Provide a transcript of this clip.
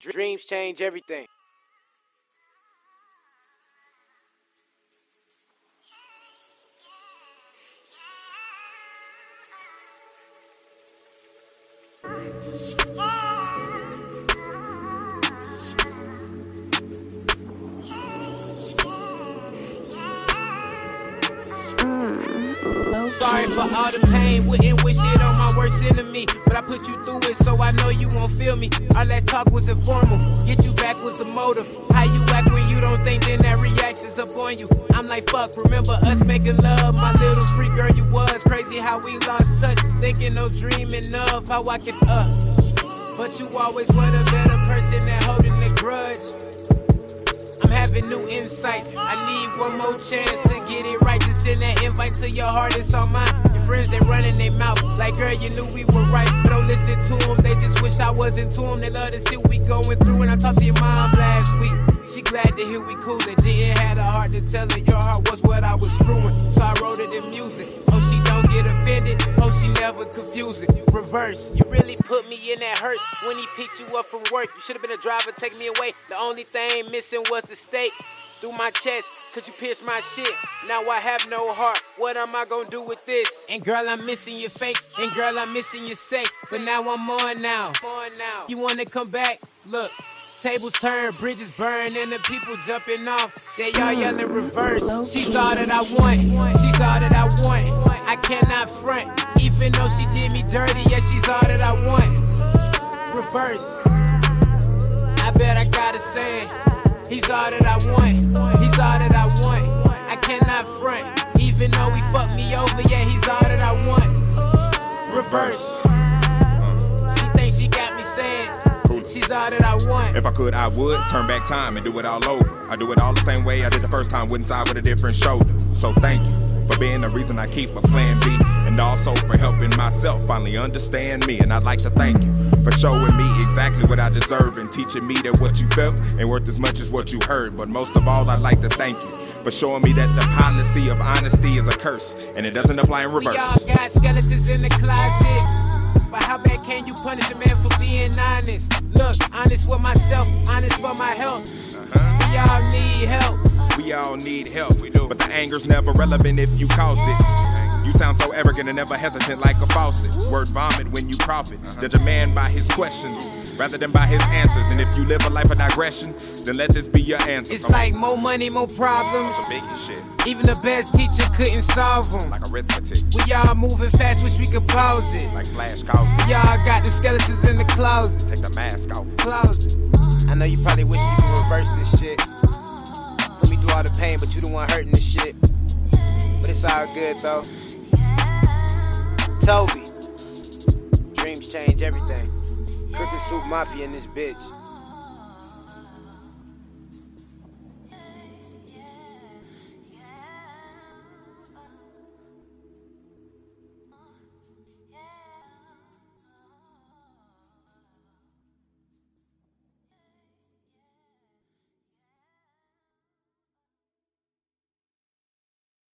Dreams change everything. Sorry for all the pain, wouldn't wish it on my worst enemy. But I put you through it, so I know you won't feel me. All that talk was informal, get you back was the motive. How you act when you don't think, then that reaction's up on you. I'm like, fuck, remember us making love, my little freak girl you was. Crazy how we lost touch, thinking no dreaming of how I could, up. But you always were the better person that holding the grudge. New insights. I need one more chance to get it right. Just send that invite to your heart, it's on mine. Your friends, they running their mouth. Like, girl, you knew we were right. But don't listen to them, they just wish I wasn't to them. They love to see what we going through. And I talked to your mom last week. She glad to hear we coolin'. Didn't have the heart to tell her your heart was what I was screwing. So I wrote it in music. Oh, never confuse it. Reverse. You really put me in that hurt when he picked you up from work. You should have been a driver, take me away. The only thing missing was the stake through my chest, cause you pierced my shit. Now I have no heart. What am I gonna do with this? And girl, I'm missing your face. And girl, I'm missing your sex. But now I'm on now. On now. You wanna come back? Look. Tables turn, bridges burn, and the people jumping off. They all yelling reverse. She's all that I want. She's all that I want. I cannot front, even though she did me dirty. Yeah, she's all that I want. Reverse. I bet I gotta say it. He's all that I want. He's all that I want. I cannot front, even though he fucked me over. Yeah, he's all that I want. Reverse. She thinks she got me saying. She's all that I want. If I could, I would turn back time and do it all over. I do it all the same way I did the first time, wouldn't side with a different shoulder. So thank you for being the reason I keep a plan B, and also for helping myself finally understand me. And I'd like to thank you for showing me exactly what I deserve and teaching me that what you felt ain't worth as much as what you heard. But most of all, I'd like to thank you for showing me that the policy of honesty is a curse and it doesn't apply in reverse. We all got skeletons in the closet. But how bad can you punish a man for being honest? Look, honest with myself, honest for my health. Uh-huh. We all need help. We all need help, we. But the anger's never relevant if you caused it. You sound so arrogant and never hesitant like a faucet. Word vomit when you profit. Judge a man by his questions rather than by his answers. And if you live a life of digression, then let this be your answer. It's Come on. like more money, more problems. shit, Even the best teacher couldn't solve them. like arithmetic, We all moving fast, wish we could pause it. like flash caustic. We all got the skeletons in the closet. Take the mask off. Closet. I know you probably wish you could reverse this shit. Pain, but you the one hurting this shit. But it's all good though. Toby. Dreams change everything. Cooking Soup Mafia in this bitch.